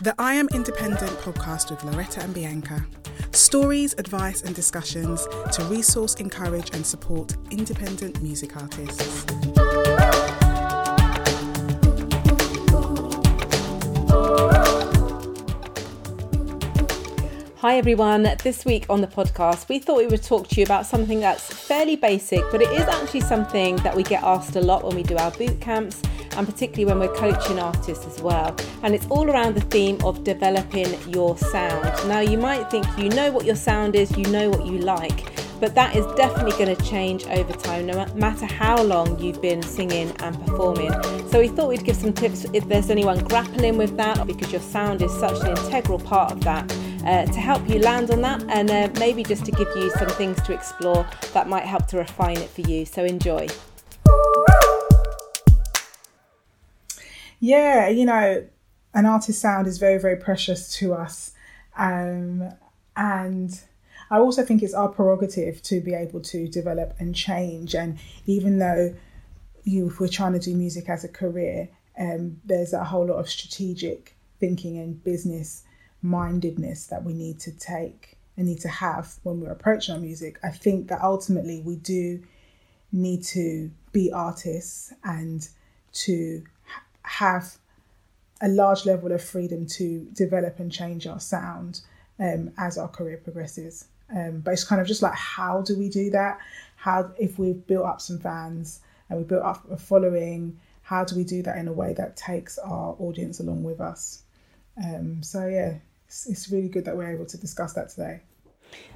The I Am Independent podcast with Loretta and Bianca. Stories, advice, and discussions to resource, encourage, and support independent music artists. Hi everyone. This week on the podcast, we thought we would talk to you about something that's fairly basic, but it is actually something that we get asked a lot when we do our boot camps and particularly when we're coaching artists as well. And it's all around the theme of developing your sound. Now, you might think you know what your sound is, you know what you like, but that is definitely going to change over time, no matter how long you've been singing and performing. So, we thought we'd give some tips if there's anyone grappling with that, because your sound is such an integral part of that, uh, to help you land on that, and uh, maybe just to give you some things to explore that might help to refine it for you. So, enjoy. Yeah, you know, an artist's sound is very, very precious to us. Um, and I also think it's our prerogative to be able to develop and change. And even though you, if we're trying to do music as a career, um, there's a whole lot of strategic thinking and business mindedness that we need to take and need to have when we're approaching our music. I think that ultimately we do need to be artists and to have a large level of freedom to develop and change our sound um, as our career progresses. Um, but it's kind of just like, how do we do that? How, if we've built up some fans and we've built up a following, how do we do that in a way that takes our audience along with us? Um, so, yeah, it's, it's really good that we're able to discuss that today.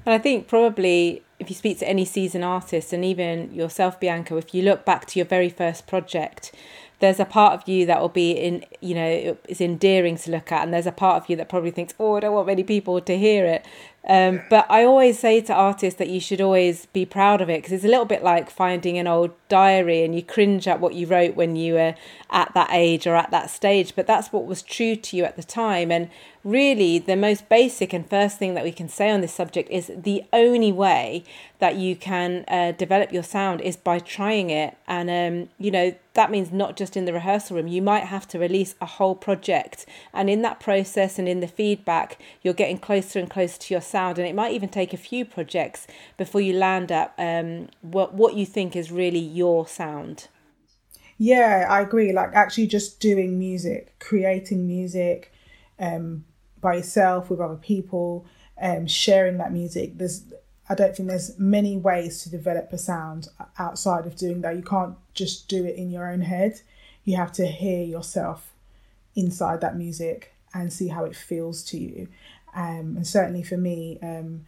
And I think probably if you speak to any seasoned artist and even yourself, Bianca, if you look back to your very first project, there's a part of you that will be in you know it's endearing to look at and there's a part of you that probably thinks oh i don't want many people to hear it um, but i always say to artists that you should always be proud of it because it's a little bit like finding an old diary and you cringe at what you wrote when you were at that age or at that stage but that's what was true to you at the time. And really the most basic and first thing that we can say on this subject is the only way that you can uh, develop your sound is by trying it. And um, you know that means not just in the rehearsal room. You might have to release a whole project. And in that process and in the feedback you're getting closer and closer to your sound and it might even take a few projects before you land at um, what, what you think is really your sound yeah i agree like actually just doing music creating music um, by yourself with other people um, sharing that music there's I don't think there's many ways to develop a sound outside of doing that. You can't just do it in your own head. You have to hear yourself inside that music and see how it feels to you. Um, and certainly for me, um,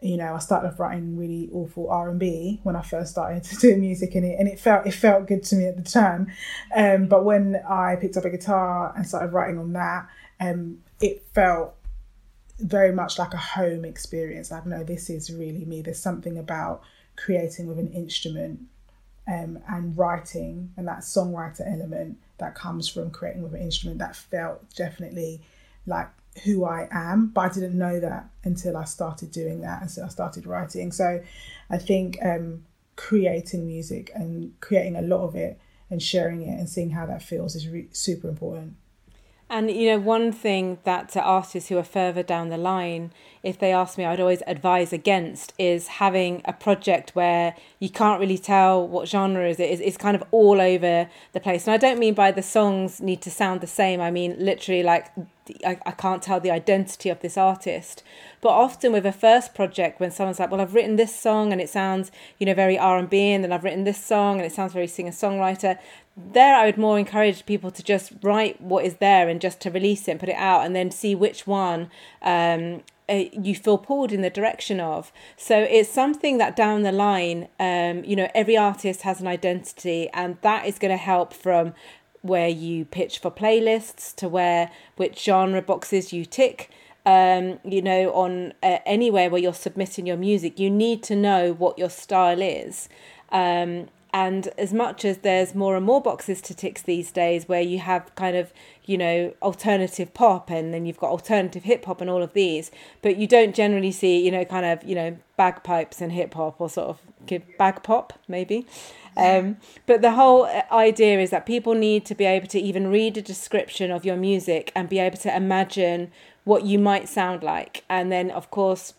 you know, I started off writing really awful R and B when I first started doing music in it, and it felt it felt good to me at the time. Um, but when I picked up a guitar and started writing on that, um, it felt very much like a home experience. Like, no, this is really me. There's something about creating with an instrument um, and writing and that songwriter element that comes from creating with an instrument that felt definitely like who I am. But I didn't know that until I started doing that, until I started writing. So I think um, creating music and creating a lot of it and sharing it and seeing how that feels is re- super important. And you know, one thing that to artists who are further down the line, if they ask me, I'd always advise against is having a project where you can't really tell what genre is. It's, it's kind of all over the place. And I don't mean by the songs need to sound the same. I mean literally like I, I can't tell the identity of this artist. But often with a first project, when someone's like, "Well, I've written this song and it sounds, you know, very R and then I've written this song and it sounds very singer songwriter," there I would more encourage people to just write what is there and just to release it and put it out and then see which one um, uh, you feel pulled in the direction of. So it's something that down the line, um, you know, every artist has an identity and that is going to help from where you pitch for playlists to where which genre boxes you tick um, you know, on uh, anywhere where you're submitting your music, you need to know what your style is. Um, and as much as there's more and more boxes to tick these days where you have kind of you know alternative pop and then you've got alternative hip hop and all of these but you don't generally see you know kind of you know bagpipes and hip hop or sort of bag pop maybe. Um, but the whole idea is that people need to be able to even read a description of your music and be able to imagine what you might sound like. And then of course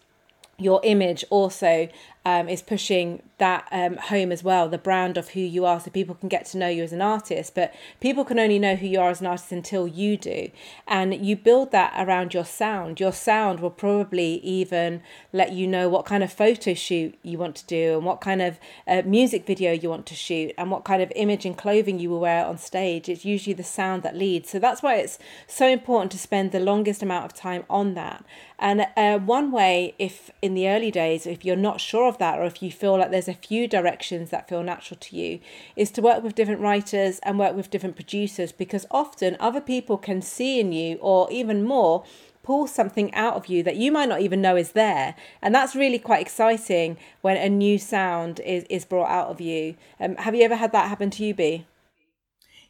your image also um, is pushing that um, home as well, the brand of who you are, so people can get to know you as an artist. But people can only know who you are as an artist until you do. And you build that around your sound. Your sound will probably even let you know what kind of photo shoot you want to do, and what kind of uh, music video you want to shoot, and what kind of image and clothing you will wear on stage. It's usually the sound that leads. So that's why it's so important to spend the longest amount of time on that. And uh, one way, if in the early days, if you're not sure of that, or if you feel like there's a few directions that feel natural to you, is to work with different writers and work with different producers because often other people can see in you, or even more, pull something out of you that you might not even know is there. And that's really quite exciting when a new sound is, is brought out of you. Um, have you ever had that happen to you, B?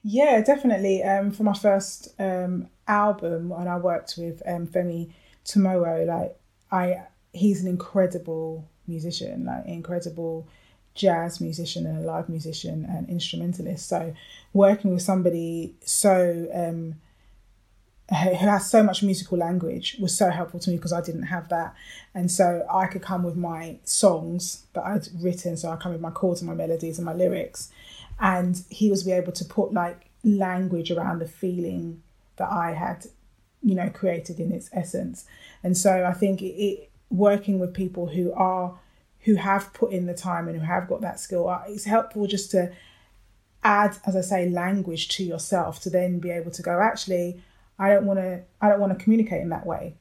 Yeah, definitely. Um, for my first um, album, when I worked with um, Femi Temowo, like I, he's an incredible musician, like incredible jazz musician and a live musician and instrumentalist. So working with somebody so um, who has so much musical language was so helpful to me because I didn't have that, and so I could come with my songs that I'd written. So I come with my chords and my melodies and my lyrics, and he was be able to put like language around the feeling that I had you know created in its essence and so i think it, it, working with people who are who have put in the time and who have got that skill uh, it's helpful just to add as i say language to yourself to then be able to go actually i don't want to i don't want to communicate in that way.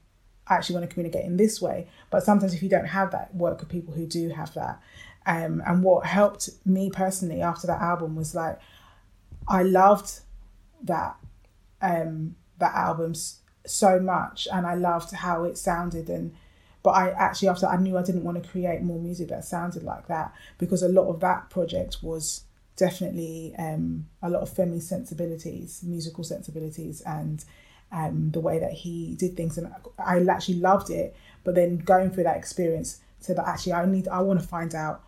I actually want to communicate in this way. But sometimes if you don't have that work with people who do have that. Um, and what helped me personally after that album was like i loved that um that album so much and I loved how it sounded and but I actually after I knew I didn't want to create more music that sounded like that because a lot of that project was definitely um, a lot of Femi sensibilities, musical sensibilities, and um, the way that he did things, and I actually loved it. But then going through that experience, so that actually I need, I want to find out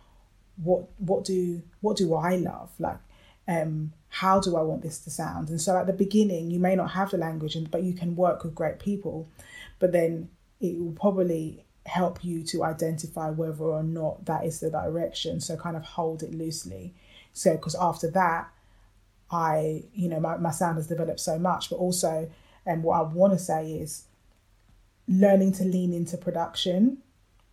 what what do what do I love, like um, how do I want this to sound? And so at the beginning, you may not have the language, but you can work with great people. But then it will probably help you to identify whether or not that is the direction. So kind of hold it loosely. So, because after that, I, you know, my, my sound has developed so much, but also, and um, what I want to say is learning to lean into production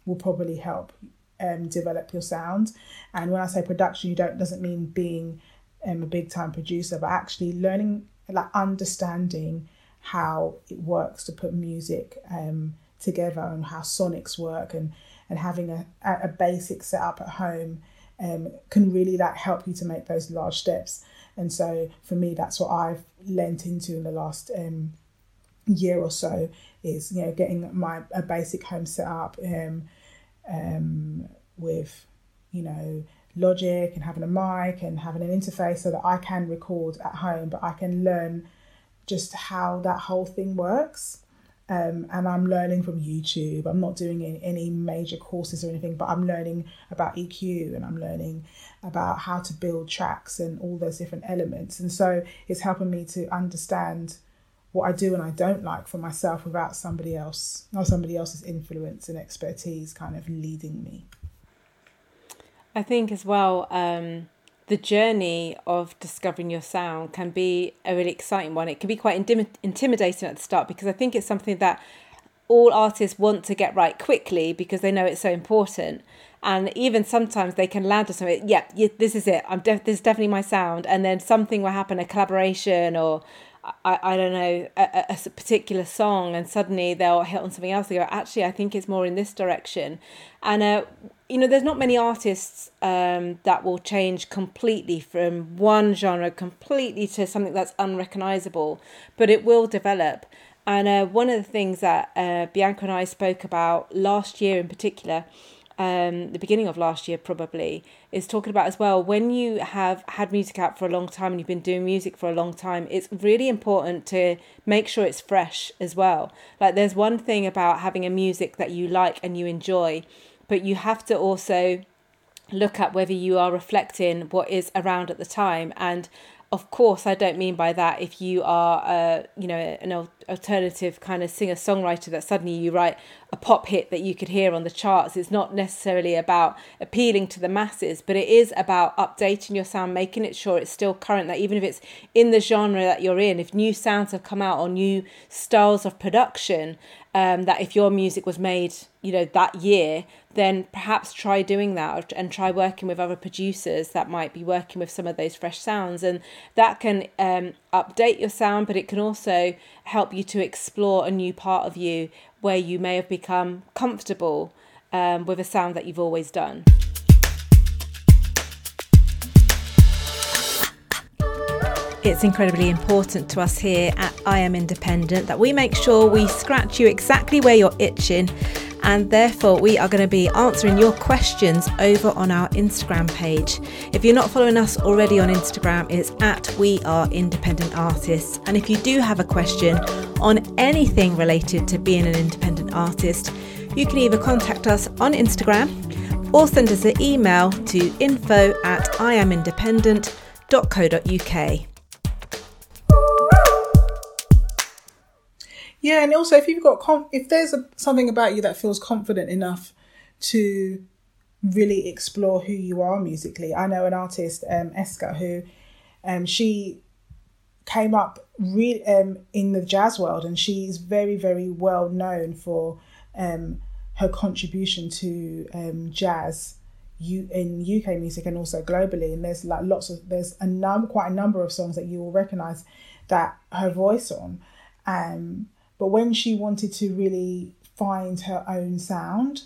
will probably help um, develop your sound. And when I say production, you don't doesn't mean being um, a big time producer, but actually learning, like understanding how it works to put music um, together and how sonics work and, and having a, a basic setup at home um, can really like help you to make those large steps. And so for me, that's what I've lent into in the last um, year or so is you know getting my a basic home set up um, um, with you know Logic and having a mic and having an interface so that I can record at home, but I can learn just how that whole thing works. Um, and I'm learning from YouTube. I'm not doing any, major courses or anything, but I'm learning about EQ and I'm learning about how to build tracks and all those different elements. And so it's helping me to understand what I do and I don't like for myself without somebody else, or somebody else's influence and expertise kind of leading me. I think as well, um, the journey of discovering your sound can be a really exciting one. It can be quite intim- intimidating at the start because I think it's something that all artists want to get right quickly because they know it's so important. And even sometimes they can land on something. Yeah, yeah this is it. I'm def- this is definitely my sound. And then something will happen, a collaboration or I, I don't know a, a, particular song and suddenly they'll hit on something else they go actually I think it's more in this direction. And uh, you know there's not many artists um, that will change completely from one genre completely to something that's unrecognizable but it will develop. And uh, one of the things that uh, Bianca and I spoke about last year in particular um, the beginning of last year probably is talking about as well when you have had music out for a long time and you've been doing music for a long time it's really important to make sure it's fresh as well. Like there's one thing about having a music that you like and you enjoy but you have to also look at whether you are reflecting what is around at the time and of course i don't mean by that if you are a you know an alternative kind of singer songwriter that suddenly you write a pop hit that you could hear on the charts. It's not necessarily about appealing to the masses but it is about updating your sound making it sure it's still current that even if it's in the genre that you're in if new sounds have come out or new styles of production um, that if your music was made you know that year then perhaps try doing that and try working with other producers that might be working with some of those fresh sounds and that can um, update your sound but it can also help you to explore a new part of you where you may have become comfortable um, with a sound that you've always done. It's incredibly important to us here at I Am Independent that we make sure we scratch you exactly where you're itching and therefore we are going to be answering your questions over on our Instagram page. If you're not following us already on Instagram, it's at We Are Independent Artists. And if you do have a question on anything related to being an independent artist, you can either contact us on Instagram or send us an email to info at iamindependent.co.uk. Yeah, and also if you've got com- if there's a, something about you that feels confident enough to really explore who you are musically. I know an artist, um, Eska, who um, she came up re- um, in the jazz world, and she's very, very well known for um, her contribution to um, jazz you in UK music and also globally. And there's like lots of there's a num quite a number of songs that you will recognize that her voice on. Um, but when she wanted to really find her own sound,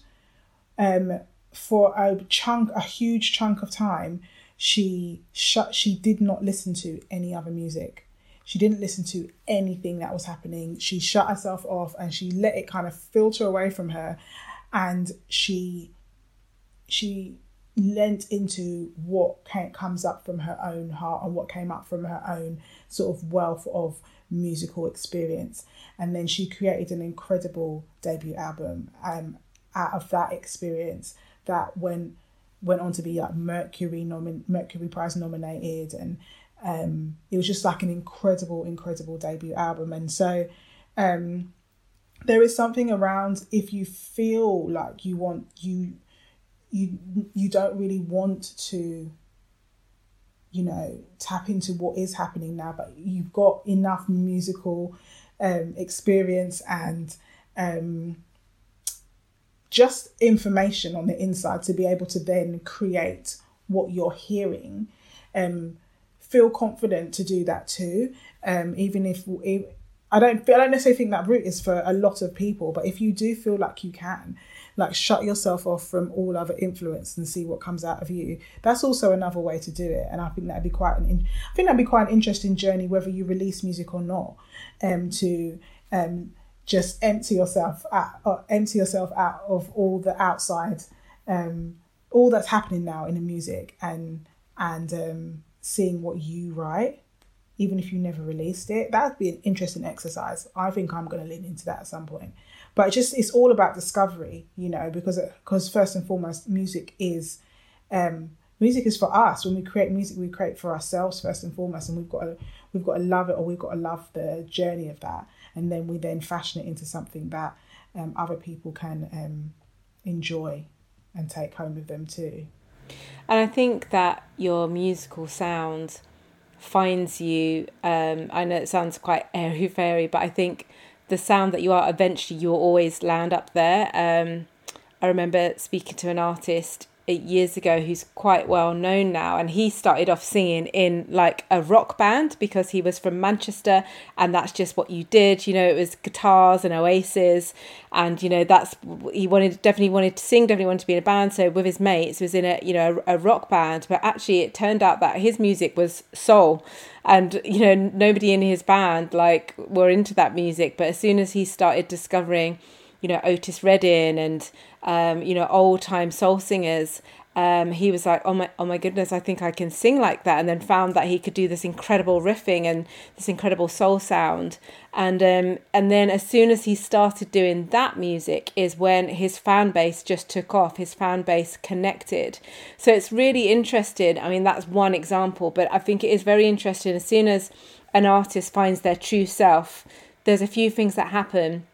um, for a chunk, a huge chunk of time, she shut. She did not listen to any other music. She didn't listen to anything that was happening. She shut herself off and she let it kind of filter away from her, and she she lent into what came, comes up from her own heart and what came up from her own sort of wealth of musical experience. And then she created an incredible debut album um, out of that experience that went went on to be like Mercury nomin- Mercury Prize nominated and um, it was just like an incredible, incredible debut album. And so um, there is something around if you feel like you want you you you don't really want to you know, tap into what is happening now, but you've got enough musical um, experience and um, just information on the inside to be able to then create what you're hearing. Um, feel confident to do that too, um, even if, I don't I don't necessarily think that route is for a lot of people, but if you do feel like you can, like shut yourself off from all other influence and see what comes out of you. That's also another way to do it, and I think that'd be quite an in, I think that'd be quite an interesting journey, whether you release music or not, um, to um, just empty yourself out, uh, empty yourself out of all the outside, um, all that's happening now in the music, and and um, seeing what you write even if you never released it. That'd be an interesting exercise. I think I'm going to lean into that at some point but just it's all about discovery you know because because first and foremost music is um music is for us. When we create music we create for ourselves first and foremost and we've got to we've got to love it or we've got to love the journey of that. And then we then fashion it into something that um, other people can um, enjoy and take home with them too. And i think that your musical sound finds you um, i know it sounds quite airy fairy but i think the sound that you are, eventually you'll always land up there. Um, I remember speaking to an artist years ago who's quite well known now and he started off singing in like a rock band because he was from Manchester and that's just what you did you know it was guitars and oasis and you know that's he wanted definitely wanted to sing definitely wanted to be in a band so with his mates was in a you know a, a rock band but actually it turned out that his music was soul and you know nobody in his band like were into that music but as soon as he started discovering you know Otis Redding and um, you know old time soul singers um, he was like, oh my, oh my goodness, I think I can sing like that, and then found that he could do this incredible riffing and this incredible soul sound, and um, and then as soon as he started doing that music is when his fan base just took off, his fan base connected, so it's really interesting. I mean, that's one example, but I think it is very interesting. As soon as an artist finds their true self, there's a few things that happen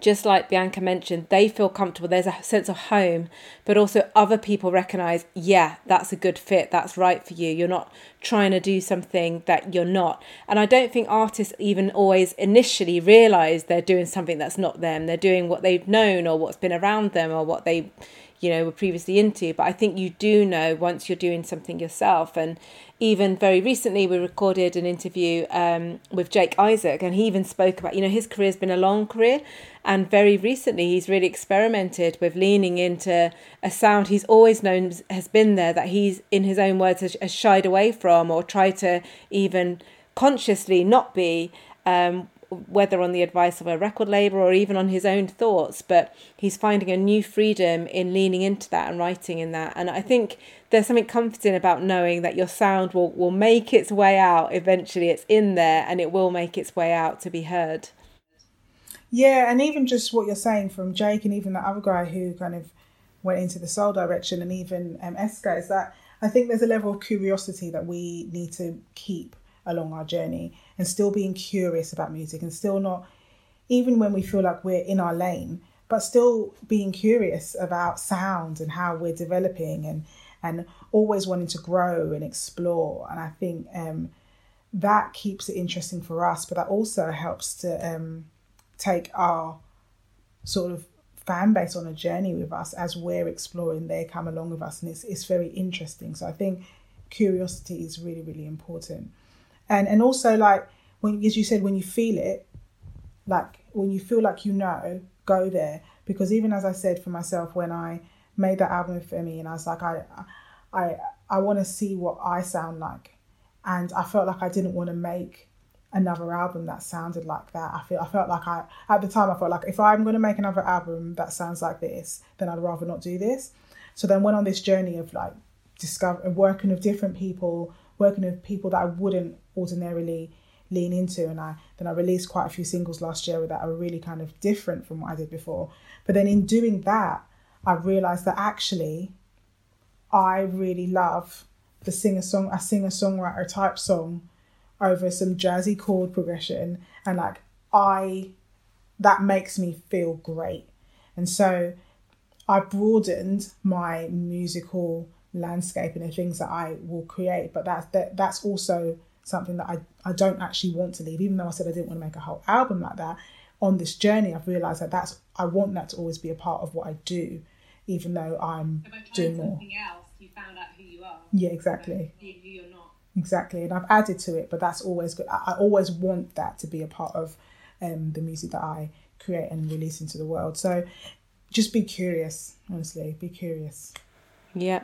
just like Bianca mentioned, they feel comfortable. There's a sense of home, but also other people recognize, yeah, that's a good fit. That's right for you. You're not trying to do something that you're not. And I don't think artists even always initially realize they're doing something that's not them. They're doing what they've known or what's been around them or what they, you know, were previously into. But I think you do know once you're doing something yourself. And even very recently, we recorded an interview um, with Jake Isaac, and he even spoke about, you know, his career's been a long career. And very recently, he's really experimented with leaning into a sound he's always known has been there that he's, in his own words, has, has shied away from or tried to even consciously not be. Um, whether on the advice of a record label or even on his own thoughts, but he's finding a new freedom in leaning into that and writing in that. And I think there's something comforting about knowing that your sound will, will make its way out eventually. It's in there and it will make its way out to be heard. Yeah, and even just what you're saying from Jake and even that other guy who kind of went into the soul direction and even um, Eska is that I think there's a level of curiosity that we need to keep along our journey and still being curious about music and still not, even when we feel like we're in our lane, but still being curious about sound and how we're developing and and always wanting to grow and explore. And I think um, that keeps it interesting for us, but that also helps to um, take our sort of fan base on a journey with us as we're exploring. They come along with us, and it's it's very interesting. So I think curiosity is really really important and and also like when as you said when you feel it like when you feel like you know go there. Because even as i said for myself when i made that album for me and i was like i i i want to see what i sound like. And i felt like i didn't want to make another album that sounded like that. I feel i felt like i at the time i felt like if i'm going to make another album that sounds like this then i'd rather not do this. So then went on this journey of like discover working with different people working with people that i wouldn't ordinarily lean into and I then I released quite a few singles last year that are really kind of different from what I did before. But then in doing that, I realized that actually I really love the singer song a singer songwriter type song over some jazzy chord progression and like I that makes me feel great. And so I broadened my musical landscape and the things that I will create, but that's that, that's also something that I, I don't actually want to leave. Even though I said I didn't want to make a whole album like that, on this journey, I've realised that that's I want that to always be a part of what I do, even though I'm doing more. Else, you found out who you are. Yeah, exactly. Who you're not. Exactly, and I've added to it, but that's always good. I, I always want that to be a part of um, the music that I create and release into the world. So just be curious, honestly, be curious. Yeah.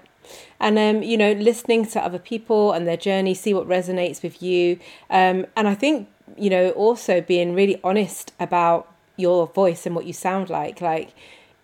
And um, you know, listening to other people and their journey, see what resonates with you. Um, and I think, you know, also being really honest about your voice and what you sound like. Like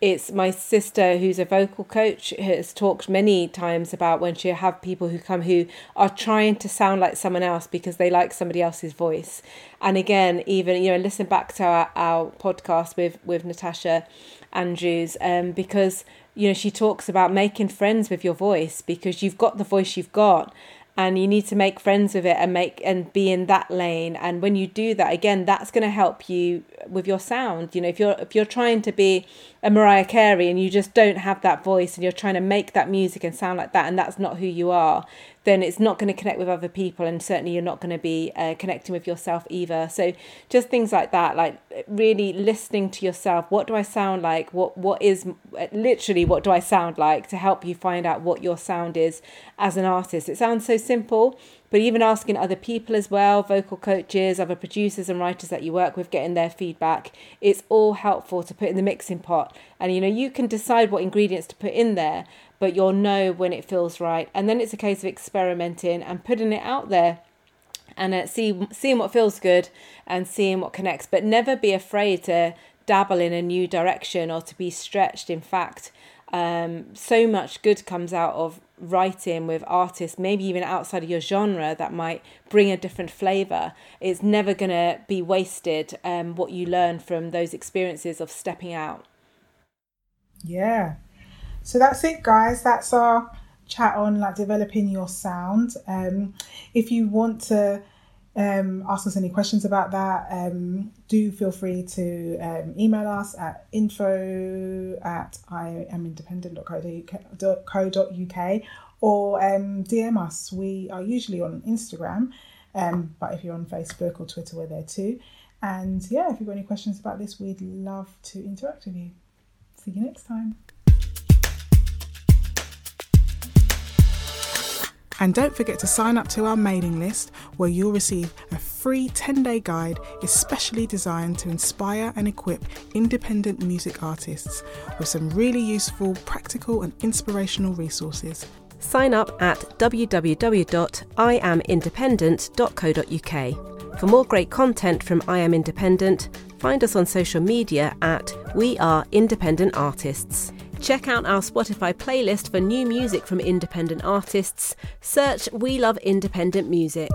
it's my sister who's a vocal coach has talked many times about when she have people who come who are trying to sound like someone else because they like somebody else's voice and again even you know listen back to our, our podcast with with natasha andrews um because you know, she talks about making friends with your voice because you've got the voice you've got and you need to make friends with it and make and be in that lane. And when you do that again that's going to help you with your sound. You know if you're if you're trying to be a Mariah Carey and you just don't have that voice and you're trying to make that music and sound like that and that's not who you are then it's not going to connect with other people and certainly you're not going to be uh, connecting with yourself either. So just things like that like really listening to yourself. What do i sound like? What what is literally what do i sound like to help you find out what your sound is as an artist? It sounds so simple but even asking other people as well vocal coaches other producers and writers that you work with getting their feedback it's all helpful to put in the mixing pot. And you know you can decide what ingredients to put in there but you'll know when it feels right. And then it's a case of experimenting and putting it out there and uh, see seeing what feels good and seeing what connects. But never be afraid to dabble in a new direction or to be stretched. In fact, um, so much good comes out of writing with artists, maybe even outside of your genre, that might bring a different flavour. It's never going to be wasted um, what you learn from those experiences of stepping out. Yeah. So that's it, guys. That's our chat on like developing your sound. Um, if you want to um, ask us any questions about that, um, do feel free to um, email us at info at iamindependent.co.uk or um, DM us. We are usually on Instagram, um, but if you're on Facebook or Twitter, we're there too. And yeah, if you've got any questions about this, we'd love to interact with you. See you next time. And don't forget to sign up to our mailing list where you'll receive a free 10 day guide especially designed to inspire and equip independent music artists with some really useful, practical, and inspirational resources. Sign up at www.iamindependent.co.uk. For more great content from I Am Independent, find us on social media at We Are Independent Artists. Check out our Spotify playlist for new music from independent artists. Search We Love Independent Music.